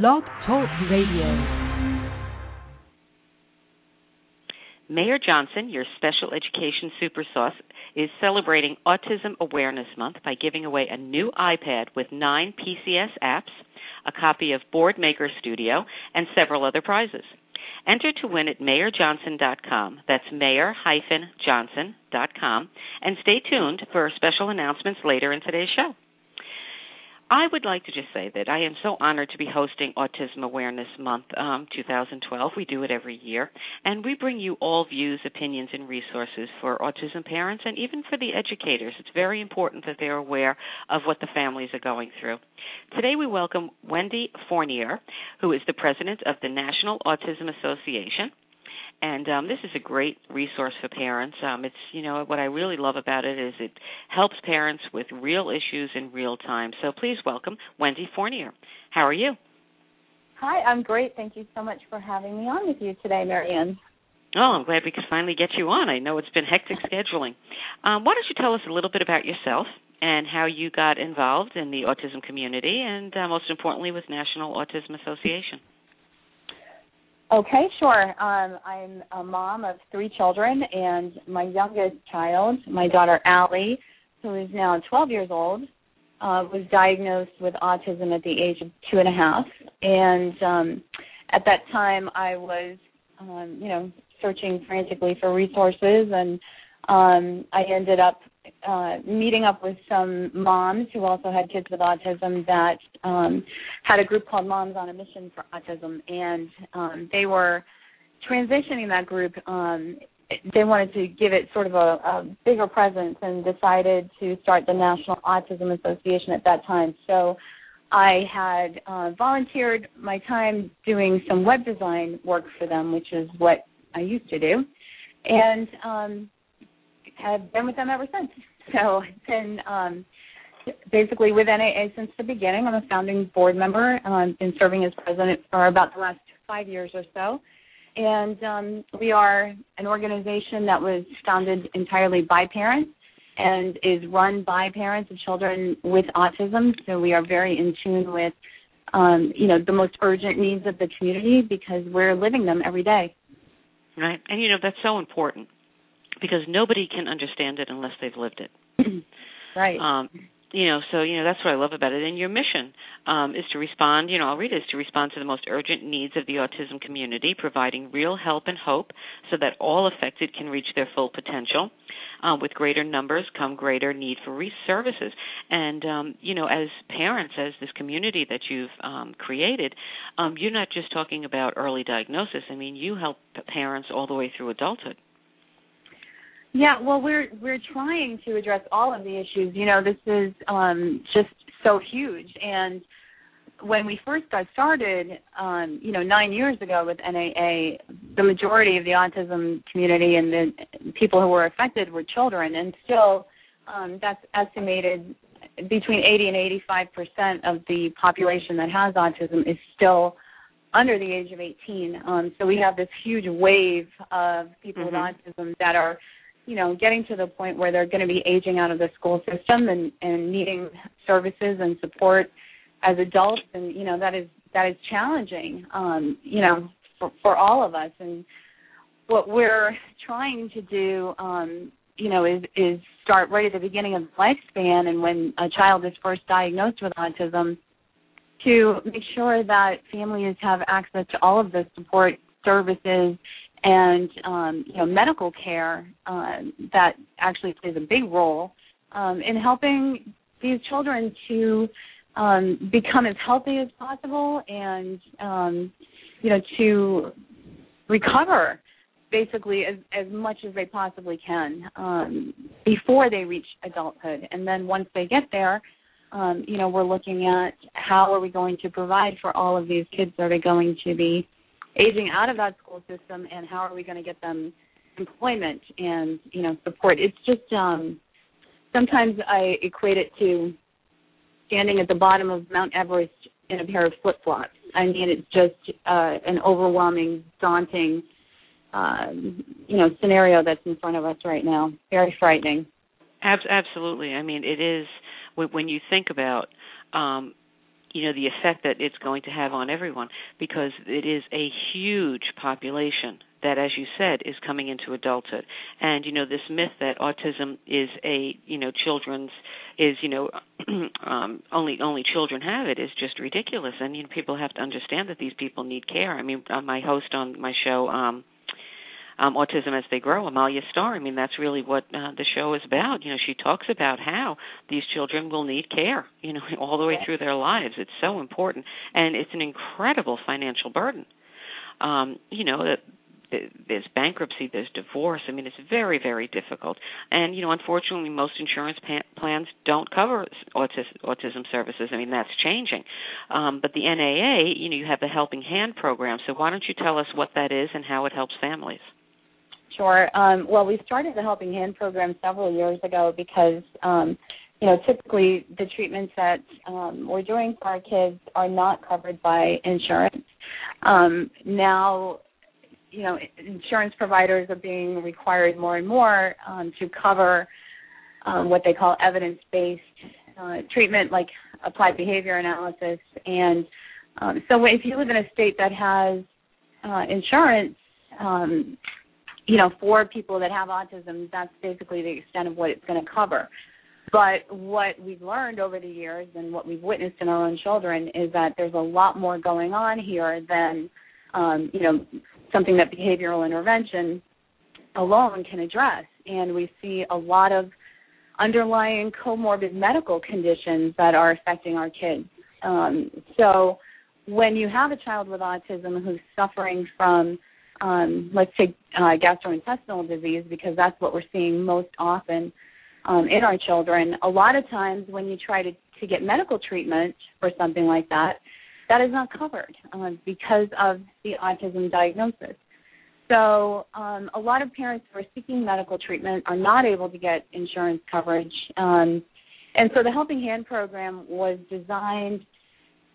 Blog Talk Radio. Mayer-Johnson, your special education super sauce, is celebrating Autism Awareness Month by giving away a new iPad with nine PCS apps, a copy of Boardmaker Studio, and several other prizes. Enter to win at mayerjohnson.com. That's mayer-johnson.com. And stay tuned for special announcements later in today's show. I would like to just say that I am so honored to be hosting Autism Awareness Month um, 2012. We do it every year, and we bring you all views, opinions, and resources for autism parents and even for the educators. It's very important that they're aware of what the families are going through. Today, we welcome Wendy Fournier, who is the president of the National Autism Association and um, this is a great resource for parents. Um, it's you know what I really love about it is it helps parents with real issues in real time. So please welcome Wendy Fournier. How are you? Hi, I'm great. Thank you so much for having me on with you today, Marianne. Oh, I'm glad we could finally get you on. I know it's been hectic scheduling. Um, why don't you tell us a little bit about yourself and how you got involved in the autism community, and uh, most importantly, with National Autism Association? Okay, sure. Um, I'm a mom of three children, and my youngest child, my daughter Allie, who is now 12 years old, uh, was diagnosed with autism at the age of two and a half. And um, at that time, I was, um, you know, searching frantically for resources, and um, I ended up uh, meeting up with some moms who also had kids with autism that um, had a group called Moms on a Mission for Autism, and um, they were transitioning that group. Um, they wanted to give it sort of a, a bigger presence and decided to start the National Autism Association at that time. So I had uh, volunteered my time doing some web design work for them, which is what I used to do, and um, have been with them ever since. So I've been um, basically with NAA since the beginning. I'm a founding board member. I've um, been serving as president for about the last five years or so. And um, we are an organization that was founded entirely by parents and is run by parents of children with autism. So we are very in tune with, um, you know, the most urgent needs of the community because we're living them every day. Right, and you know that's so important because nobody can understand it unless they've lived it. right. Um, you know, so you know that's what I love about it. And your mission um, is to respond. You know, I'll read it: is to respond to the most urgent needs of the autism community, providing real help and hope, so that all affected can reach their full potential. Uh, with greater numbers come greater need for services. And um, you know, as parents, as this community that you've um, created, um, you're not just talking about early diagnosis. I mean, you help parents all the way through adulthood. Yeah, well, we're we're trying to address all of the issues. You know, this is um, just so huge, and when we first got started, um, you know, nine years ago with NAA, the majority of the autism community and the people who were affected were children, and still, um, that's estimated between 80 and 85 percent of the population that has autism is still under the age of 18. Um, so we have this huge wave of people mm-hmm. with autism that are you know, getting to the point where they're going to be aging out of the school system and and needing services and support as adults, and you know that is that is challenging, um, you know, for for all of us. And what we're trying to do, um, you know, is is start right at the beginning of the lifespan, and when a child is first diagnosed with autism, to make sure that families have access to all of the support services and um, you know medical care uh, that actually plays a big role um, in helping these children to um, become as healthy as possible and um, you know to recover basically as as much as they possibly can um, before they reach adulthood. And then once they get there um, you know we're looking at how are we going to provide for all of these kids? That are going to be aging out of that school system and how are we going to get them employment and you know support? It's just um sometimes i equate it to standing at the bottom of mount everest in a pair of flip flops i mean it's just uh an overwhelming daunting um you know scenario that's in front of us right now. Very frightening. Absolutely. I mean it is when you think about um you know the effect that it's going to have on everyone because it is a huge population that as you said is coming into adulthood. And you know this myth that autism is a you know children's is you know um only only children have it is just ridiculous. And you know people have to understand that these people need care. I mean uh, my host on my show um um, autism as they grow, Amalia Starr. I mean, that's really what uh, the show is about. You know, she talks about how these children will need care, you know, all the way through their lives. It's so important, and it's an incredible financial burden. Um, you know, that there's bankruptcy, there's divorce. I mean, it's very, very difficult. And you know, unfortunately, most insurance pa- plans don't cover autis- autism services. I mean, that's changing. Um, but the NAA, you know, you have the Helping Hand program. So why don't you tell us what that is and how it helps families? Sure. Um, well, we started the Helping Hand program several years ago because, um, you know, typically the treatments that um, we're doing for our kids are not covered by insurance. Um, now, you know, insurance providers are being required more and more um, to cover um, what they call evidence-based uh, treatment, like applied behavior analysis. And um, so, if you live in a state that has uh, insurance, um, you know, for people that have autism, that's basically the extent of what it's going to cover. But what we've learned over the years and what we've witnessed in our own children is that there's a lot more going on here than, um, you know, something that behavioral intervention alone can address. And we see a lot of underlying comorbid medical conditions that are affecting our kids. Um, so when you have a child with autism who's suffering from um, let's take uh, gastrointestinal disease because that's what we're seeing most often um, in our children. A lot of times when you try to, to get medical treatment for something like that, that is not covered uh, because of the autism diagnosis. So um, a lot of parents who are seeking medical treatment are not able to get insurance coverage. Um, and so the Helping Hand program was designed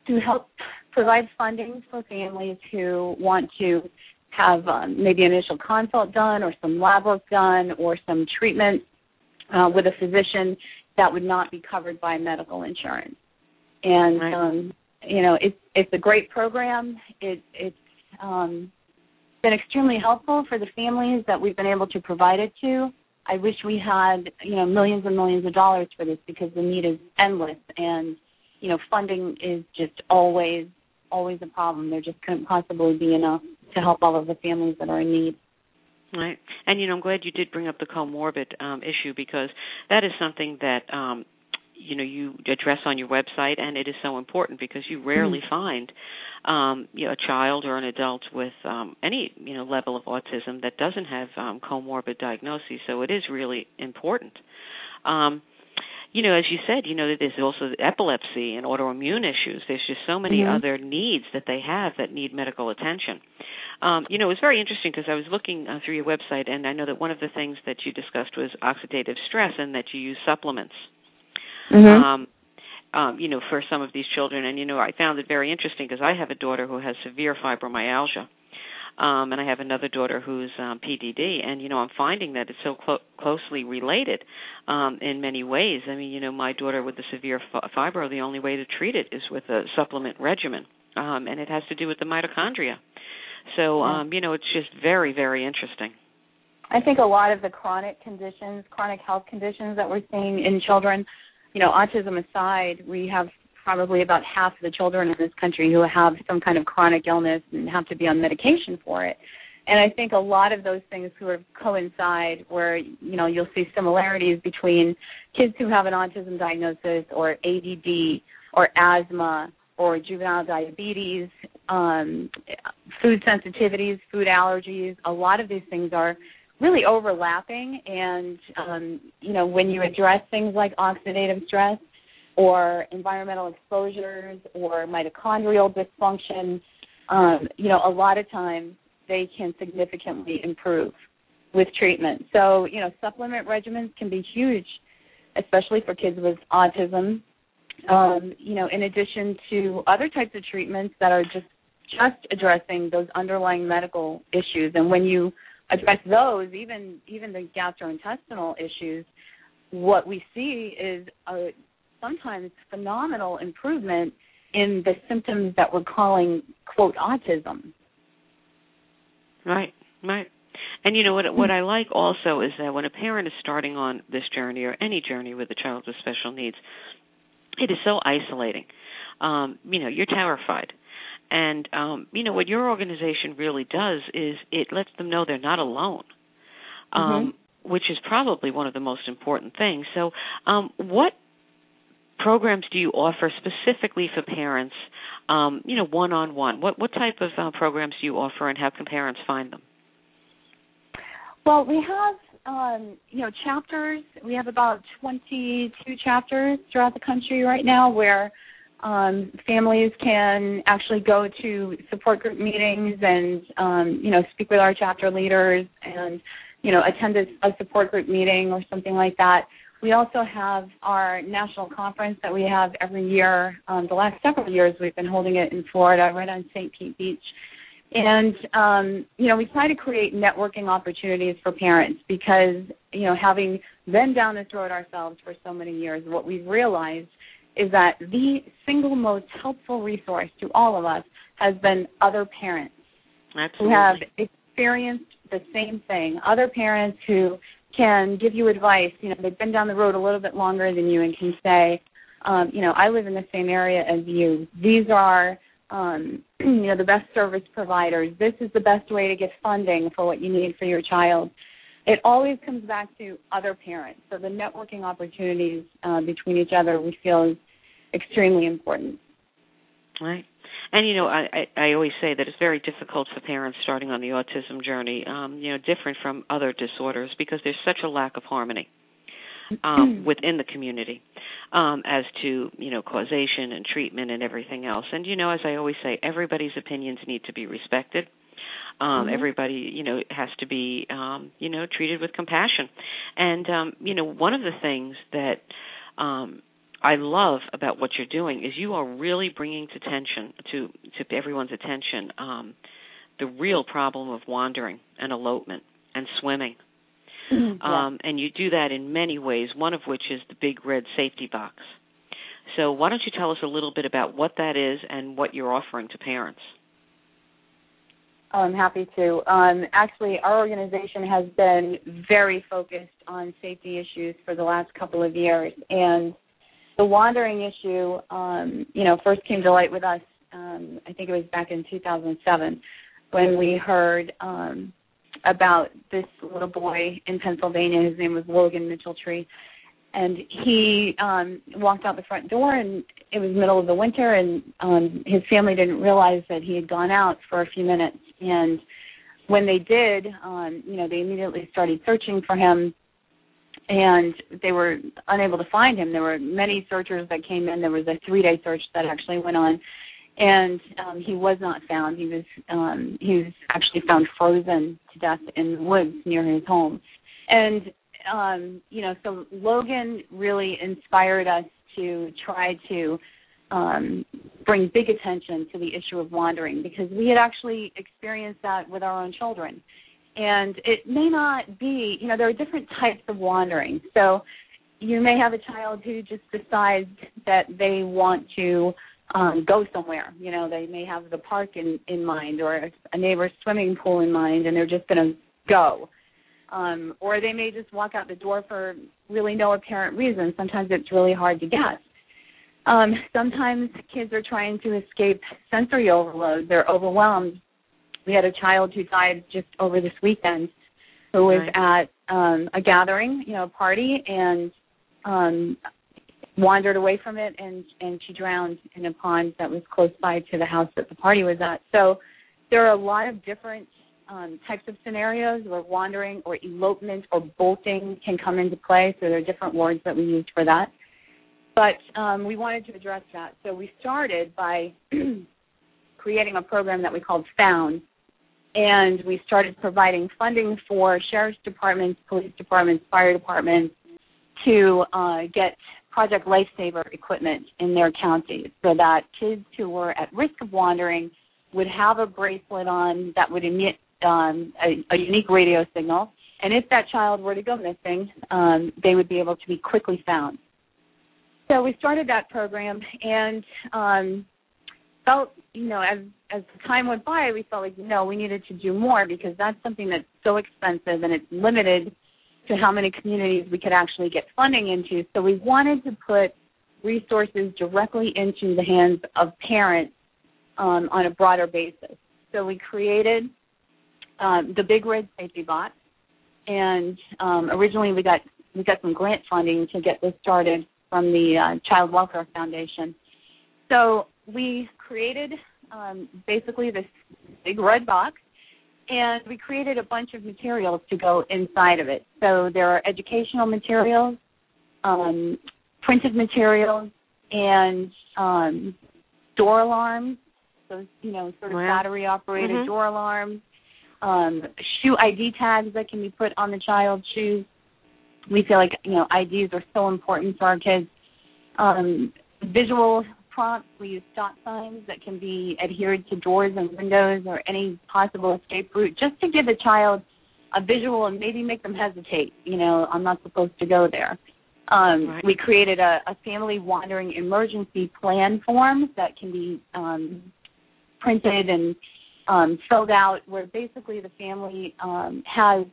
to help provide funding for families who want to have um, maybe an initial consult done or some lab work done or some treatment uh, with a physician that would not be covered by medical insurance. And right. um, you know, it's it's a great program. It it's um, been extremely helpful for the families that we've been able to provide it to. I wish we had you know millions and millions of dollars for this because the need is endless and you know funding is just always always a problem. There just couldn't possibly be enough to help all of the families that are in need. Right. And you know, I'm glad you did bring up the comorbid um, issue because that is something that um you know you address on your website and it is so important because you rarely mm-hmm. find um you know a child or an adult with um any you know level of autism that doesn't have um comorbid diagnoses so it is really important um you know, as you said, you know, there's also epilepsy and autoimmune issues. There's just so many mm-hmm. other needs that they have that need medical attention. Um, you know, it was very interesting because I was looking uh, through your website, and I know that one of the things that you discussed was oxidative stress, and that you use supplements. Mm-hmm. Um, um, you know, for some of these children, and you know, I found it very interesting because I have a daughter who has severe fibromyalgia, um, and I have another daughter who's um, PDD, and you know I'm finding that it's so clo- closely related um, in many ways. I mean, you know, my daughter with the severe f- fibro, the only way to treat it is with a supplement regimen, um, and it has to do with the mitochondria. So, um, you know, it's just very, very interesting. I think a lot of the chronic conditions, chronic health conditions that we're seeing in children, you know, autism aside, we have probably about half of the children in this country who have some kind of chronic illness and have to be on medication for it. And I think a lot of those things sort of coincide where, you know, you'll see similarities between kids who have an autism diagnosis or ADD or asthma or juvenile diabetes, um, food sensitivities, food allergies. A lot of these things are really overlapping and um, you know when you address things like oxidative stress or environmental exposures or mitochondrial dysfunction, um, you know, a lot of times they can significantly improve with treatment. So, you know, supplement regimens can be huge, especially for kids with autism. Um, you know, in addition to other types of treatments that are just just addressing those underlying medical issues. And when you address those, even even the gastrointestinal issues, what we see is a sometimes phenomenal improvement in the symptoms that we're calling quote autism. Right, right. And you know what what I like also is that when a parent is starting on this journey or any journey with a child with special needs, it is so isolating. Um, you know, you're terrified. And um, you know what your organization really does is it lets them know they're not alone. Um, mm-hmm. which is probably one of the most important things. So, um, what programs do you offer specifically for parents? Um, you know, one on one. What what type of uh, programs do you offer, and how can parents find them? Well, we have um, you know chapters. We have about 22 chapters throughout the country right now where um, families can actually go to support group meetings and um, you know speak with our chapter leaders and you know attend a, a support group meeting or something like that. We also have our national conference that we have every year. Um, the last several years, we've been holding it in Florida, right on St. Pete Beach. And um, you know, we try to create networking opportunities for parents because you know, having been down this road ourselves for so many years, what we've realized is that the single most helpful resource to all of us has been other parents Absolutely. who have experienced the same thing. Other parents who can give you advice. You know, they've been down the road a little bit longer than you and can say, um, you know, I live in the same area as you. These are um, you know the best service providers. This is the best way to get funding for what you need for your child. It always comes back to other parents. So the networking opportunities uh, between each other we feel is extremely important. Right. And you know, I, I I always say that it's very difficult for parents starting on the autism journey. Um, you know, different from other disorders because there's such a lack of harmony um, within the community um, as to you know causation and treatment and everything else. And you know, as I always say, everybody's opinions need to be respected. Um, mm-hmm. Everybody, you know, has to be, um, you know, treated with compassion. And um, you know, one of the things that um, I love about what you're doing is you are really bringing to attention to to everyone's attention um, the real problem of wandering and elopement and swimming Mm-hmm. Um, and you do that in many ways, one of which is the big red safety box. So, why don't you tell us a little bit about what that is and what you're offering to parents? I'm happy to. Um, actually, our organization has been very focused on safety issues for the last couple of years, and the wandering issue, um, you know, first came to light with us. Um, I think it was back in 2007 when we heard um, about this little boy in Pennsylvania. His name was Logan Mitchelltree, and he um walked out the front door, and it was middle of the winter, and um his family didn't realize that he had gone out for a few minutes, and when they did, um, you know, they immediately started searching for him and they were unable to find him. There were many searchers that came in. There was a three day search that actually went on and um, he was not found. He was um, he was actually found frozen to death in the woods near his home, and um, you know, so Logan really inspired us to try to um, bring big attention to the issue of wandering because we had actually experienced that with our own children, and it may not be, you know, there are different types of wandering. So you may have a child who just decides that they want to um, go somewhere. You know, they may have the park in in mind or a neighbor's swimming pool in mind, and they're just going to go. Um, or they may just walk out the door for really no apparent reason. Sometimes it's really hard to guess. Um, sometimes kids are trying to escape sensory overload. They're overwhelmed. We had a child who died just over this weekend who was right. at um, a gathering, you know, a party, and um, wandered away from it and and she drowned in a pond that was close by to the house that the party was at. So there are a lot of different um, types of scenarios where wandering or elopement or bolting can come into play. So there are different words that we use for that. But um, we wanted to address that. So we started by creating a program that we called Found. And we started providing funding for sheriff's departments, police departments, fire departments to uh, get Project Lifesaver equipment in their counties so that kids who were at risk of wandering would have a bracelet on that would emit um, a, a, unique radio signal. And if that child were to go missing, um, they would be able to be quickly found. So we started that program, and um, felt, you know, as as time went by, we felt like no, we needed to do more because that's something that's so expensive and it's limited to how many communities we could actually get funding into. So we wanted to put resources directly into the hands of parents um, on a broader basis. So we created um, the Big Red Safety Box, and um, originally we got we got some grant funding to get this started from the uh, Child Welfare Foundation. So we created um, basically this big red box, and we created a bunch of materials to go inside of it. So there are educational materials, um, printed materials, and um, door alarms. Those you know sort of Wow. battery operated Mhm. door alarms, um, shoe ID tags that can be put on the child's shoes. We feel like you know IDs are so important for our kids. Um, visual prompts. We use stop signs that can be adhered to doors and windows or any possible escape route, just to give the child a visual and maybe make them hesitate. You know, I'm not supposed to go there. Um, Right. We created a, a family wandering emergency plan form that can be um, printed and um, filled out, where basically the family um, has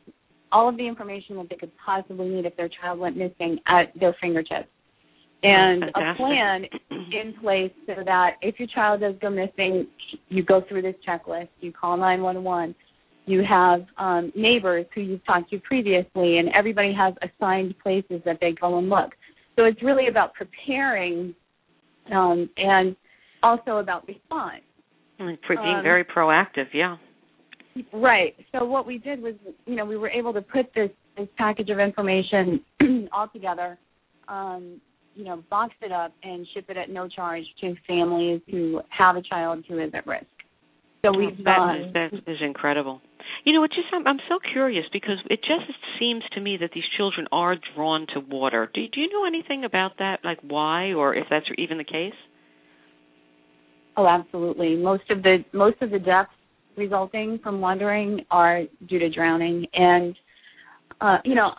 all of the information that they could possibly need if their child went missing at their fingertips. And a plan in place so that if your child does go missing, you go through this checklist. You call 911. You have um, neighbors who you've talked to previously, and everybody has assigned places that they go and look. So it's really about preparing um, and also about response. Mm, For being Um, very proactive, yeah. Right. So what we did was, you know, we were able to put this this package of information all together, um, you know, box it up and ship it at no charge to families who have a child who is at risk. So we've that done. is, that is incredible. You know, it just I'm, I'm so curious because it just seems to me that these children are drawn to water. Do do you know anything about that, like why, or if that's even the case? Oh, absolutely. Most of the most of the deaths resulting from wandering are due to drowning, and uh, you know,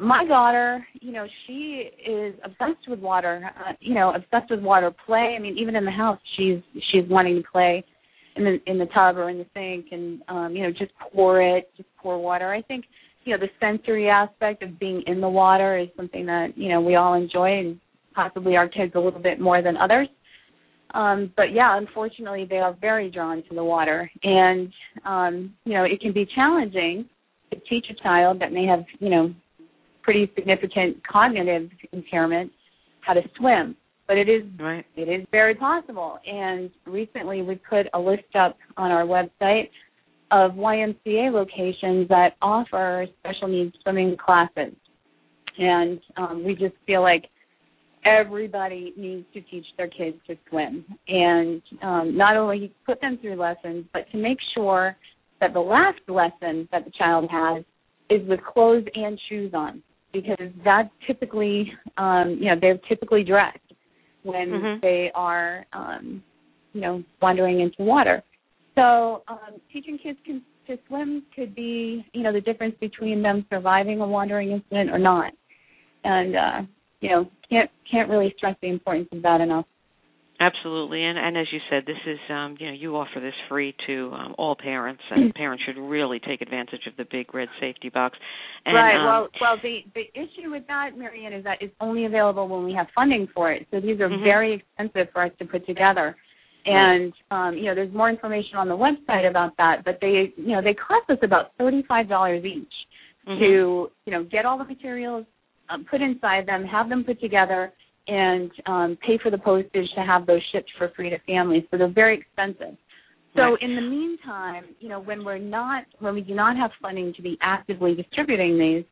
my daughter, you know, she is obsessed with water. Uh, you know, obsessed with water play. I mean, even in the house, she's she's wanting to play in the in the tub or in the sink, and um, you know, just pour it, just pour water. I think you know the sensory aspect of being in the water is something that you know we all enjoy, and possibly our kids a little bit more than others. Um, but yeah, unfortunately, they are very drawn to the water, and um, you know it can be challenging to teach a child that may have you know pretty significant cognitive impairment how to swim. But it is Right. it is very possible. And recently, we put a list up on our website of YMCA locations that offer special needs swimming classes, and um, we just feel like everybody needs to teach their kids to swim and um, not only put them through lessons but to make sure that the last lesson that the child has is with clothes and shoes on because that's typically um, you know they're typically dressed when Mhm. they are um, you know wandering into water. So um, teaching kids can, to swim could be you know the difference between them surviving a wandering incident or not. And uh you know can't can't really stress the importance of that enough Absolutely, and and as you said, this is um, you know you offer this free to um, all parents, and parents should really take advantage of the big red safety box. And, right um, well well the the issue with that marianne is that it's only available when we have funding for it so these are Mhm. very expensive for us to put together and um you know there's more information on the website about that but they you know they cost us about thirty five dollars each mhm. to you know get all the materials um, put inside them, have them put together, and um, pay for the postage to have those shipped for free to families. So they're very expensive. So Right. in the meantime, you know, when we're not, when we do not have funding to be actively distributing these,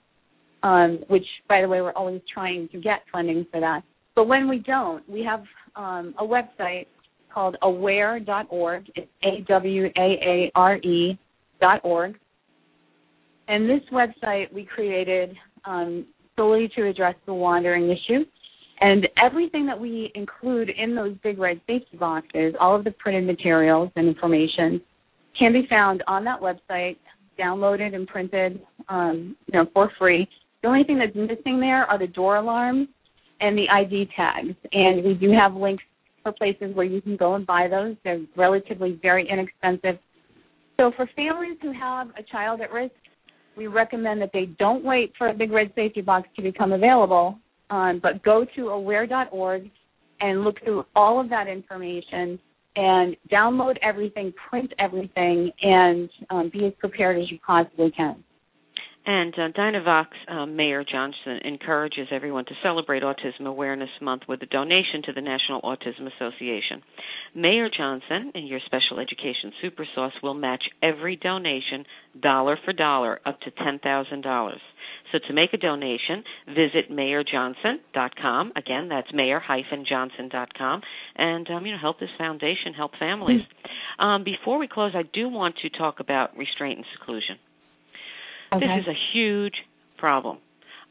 um, which by the way, we're always trying to get funding for that. But when we don't, we have um, a website called awaare.org. It's A W A A R E dot org. And this website we created um, solely to address the wandering issue. And everything that we include in those big red safety boxes, all of the printed materials and information, can be found on that website, downloaded and printed, um, you know, for free. The only thing that's missing there are the door alarms and the ID tags. And we do have links for places where you can go and buy those. They're relatively very inexpensive. So for families who have a child at risk, we recommend that they don't wait for a big red safety box to become available, um, but go to awaare.org and look through all of that information and download everything, print everything, and um, be as prepared as you possibly can. And uh, Dynavox uh, Mayer-Johnson encourages everyone to celebrate Autism Awareness Month with a donation to the National Autism Association. Mayer-Johnson and your special education super sauce will match every donation dollar for dollar up to $10,000. So to make a donation, visit mayerjohnson.com. Again, that's mayer-johnson.com, and um, you know help this foundation help families. Um, before we close, I do want to talk about restraint and seclusion. Okay. This is a huge problem.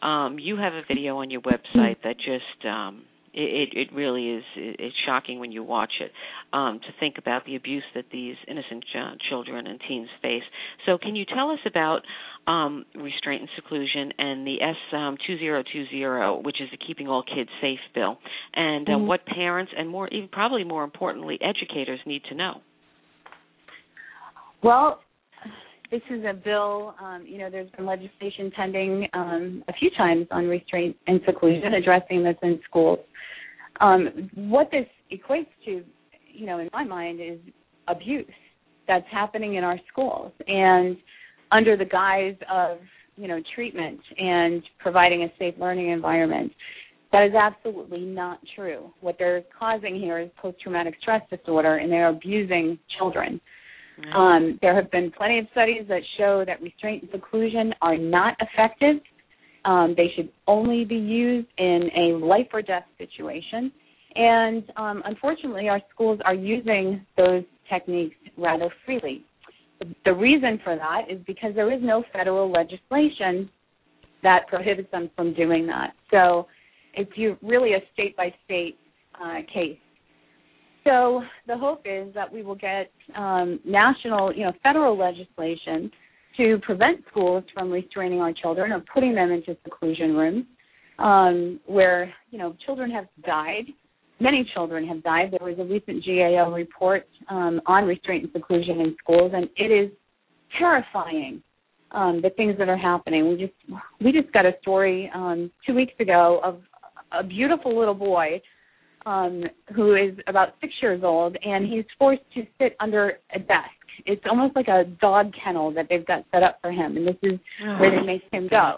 Um, you have a video on your website that just um, it, it really is it's shocking when you watch it um, to think about the abuse that these innocent ch- children and teens face. So, can you tell us about um, restraint and seclusion and the S um, 2020, which is the Keeping All Kids Safe bill, and uh, mm-hmm. what parents and more, even probably more importantly, educators need to know? Well, this is a bill. Um, you know, there's been legislation pending um, a few times on restraint and seclusion, addressing this in schools. Um, what this equates to, you know, in my mind, is abuse that's happening in our schools, and under the guise of you know treatment and providing a safe learning environment. That is absolutely not true. What they're causing here is post-traumatic stress disorder, and they're abusing children. Um, there have been plenty of studies that show that restraint and seclusion are not effective. Um, they should only be used in a life or death situation. And um, unfortunately, our schools are using those techniques rather freely. The, reason for that is because there is no federal legislation that prohibits them from doing that. So it's really a state by state case. So the hope is that we will get um, national, you know, federal legislation to prevent schools from restraining our children or putting them into seclusion rooms um, where, you know, children have died. Many children have died. There was a recent GAO report um, on restraint and seclusion in schools, and it is terrifying um, the things that are happening. We just we just got a story um, two weeks ago of a beautiful little boy um, who is about six years old, and he's forced to sit under a desk. It's almost like a dog kennel that they've got set up for him, and this is oh. where they make him go.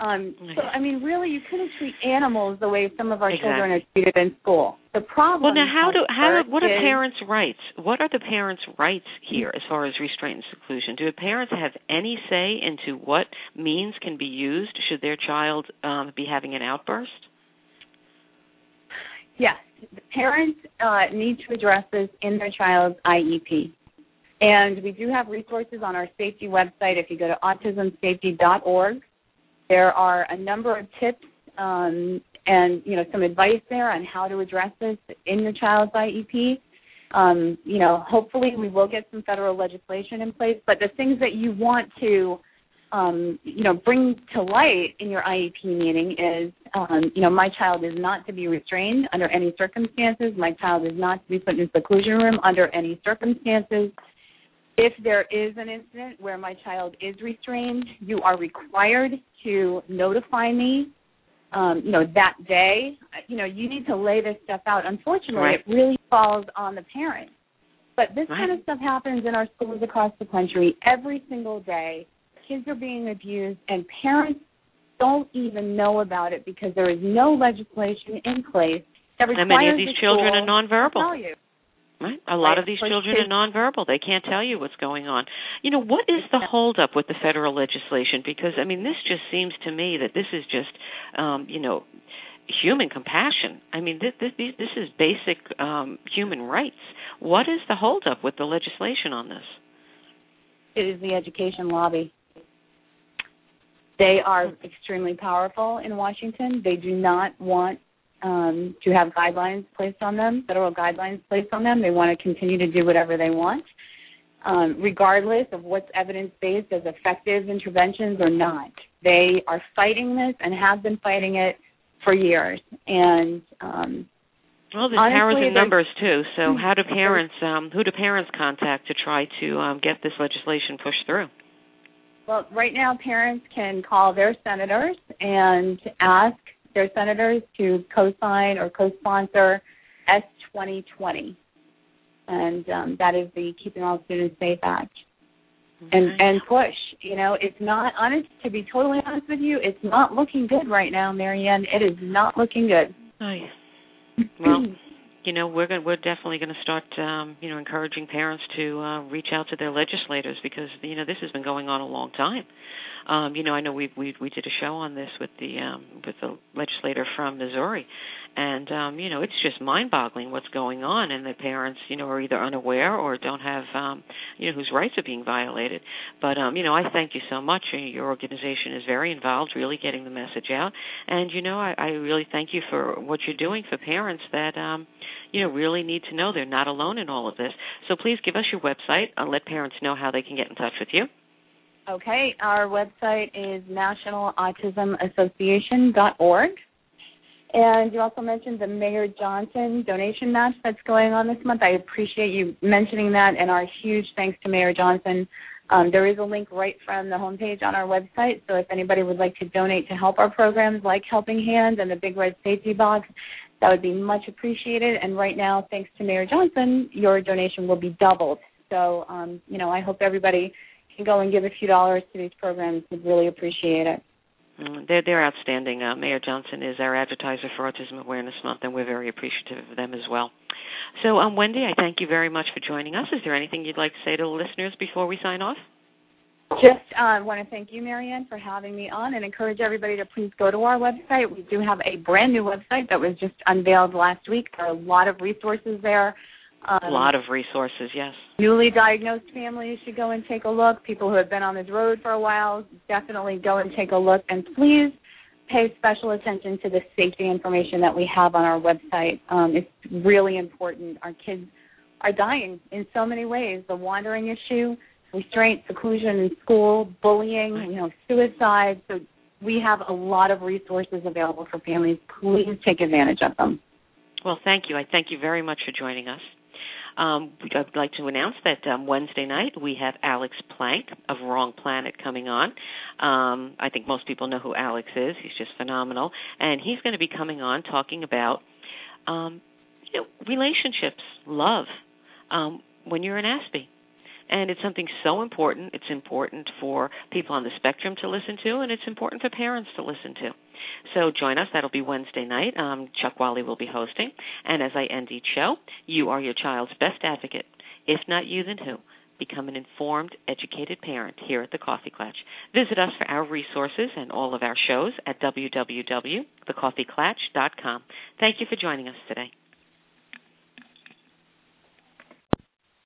Um, so, I mean, really, you couldn't treat animals the way some of our exactly. children are treated in school. The problem. Well, now, how do how what are is, parents' rights? What are the parents' rights here as far as restraint and seclusion? Do parents have any say into what means can be used should their child um, be having an outburst? Yes, the parents uh, need to address this in their child's IEP. And we do have resources on our safety website. If you go to autismsafety.org, there are a number of tips um, and you know some advice there on how to address this in your child's IEP. Um, you know, hopefully we will get some federal legislation in place. But the things that you want to um, you know, bring to light in your IEP meeting is, um, you know, my child is not to be restrained under any circumstances. My child is not to be put in a seclusion room under any circumstances. If there is an incident where my child is restrained, you are required to notify me. Um, you know, that day. You know, you need to lay this stuff out. Unfortunately, right. it really falls on the parent. But this right. kind of stuff happens in our schools across the country every single day kids are being abused and parents don't even know about it because there is no legislation in place that requires and many of these the children are nonverbal. to tell you. Right. A lot Right. of these For children kids- are nonverbal. They can't tell you what's going on. You know, what is the holdup with the federal legislation? Because I mean, this just seems to me that this is just, um, you know, human compassion. I mean, this this, this is basic um, human rights. What is the holdup with the legislation on this? It is the education lobby. They are extremely powerful in Washington. They do not want um, to have guidelines placed on them, federal guidelines placed on them. They want to continue to do whatever they want, um, regardless of what's evidence based as effective interventions or not. They are fighting this and have been fighting it for years. And um, Well, there's Honestly, powers in numbers too. So, how do parents, um, who do parents contact to try to um, get this legislation pushed through? Well, right now, parents can call their senators and ask their senators to co-sign or co-sponsor S 2020, and um, that is the Keeping All Students Safe Act. And Okay. and push. You know, it's not honest. To be totally honest with you, it's not looking good right now, Marianne. It is not looking good. Yeah. Well, you know, we're going we're definitely going to start um, you know, encouraging parents to uh reach out to their legislators because you know, this has been going on a long time. Um, you know, I know we we we did a show on this with the um with the legislator from Missouri and um you know, it's just mind-boggling what's going on and the parents, you know, are either unaware or don't have um you know, whose rights are being violated. But um you know, I thank you so much. Your organization is very involved really getting the message out and you know, I, I really thank you for what you're doing for parents that um, you know really need to know they're not alone in all of this. So please give us your website. and let parents know how they can get in touch with you. Okay, our website is nationalautismassociation.org. And you also mentioned the Mayer-Johnson donation match that's going on this month. I appreciate you mentioning that, and our huge thanks to Mayer-Johnson. Um, there is a link right from the homepage on our website, so if anybody would like to donate to help our programs like Helping Hands and the Big Red Safety Box, that would be much appreciated. And right now, thanks to Mayer-Johnson, your donation will be doubled. So, um, you know, I hope everybody can go and give a few dollars to these programs. We'd really appreciate it. Mm, They're they're outstanding. Uh, Mayer-Johnson is our advertiser for Autism Awareness Month, and we're very appreciative of them as well. So, um, Wendy, I thank you very much for joining us. Is there anything you'd like to say to the listeners before we sign off? Just uh, want to thank you, Marianne, for having me on and encourage everybody to please go to our website. We do have a brand new website that was just unveiled last week. There are a lot of resources there. Um, a lot of resources, yes. newly diagnosed families should go and take a look. People who have been on this road for a while, definitely go and take a look. And please pay special attention to the safety information that we have on our website. Um, it's really important. Our kids are dying in so many ways. The wandering issue, restraint, seclusion in school, bullying, you know, suicide. So we have a lot of resources available for families. Please take advantage of them. Well, thank you. I thank you very much for joining us. Um, I'd like to announce that um, Wednesday night we have Alex Plank of Wrong Planet coming on. Um, I think most people know who Alex is. He's just phenomenal, and he's going to be coming on talking about um, you know relationships, love, um, when you're an Aspie. And it's something so important. It's important for people on the spectrum to listen to, and it's important for parents to listen to. So join us. That'll be Wednesday night. Um, Chuck Wally will be hosting. And as I end each show, you are your child's best advocate. If not you, then who? Become an informed, educated parent here at the Coffee Klatch. Visit us for our resources and all of our shows at www.thecoffeeklatch.com. Thank you for joining us today.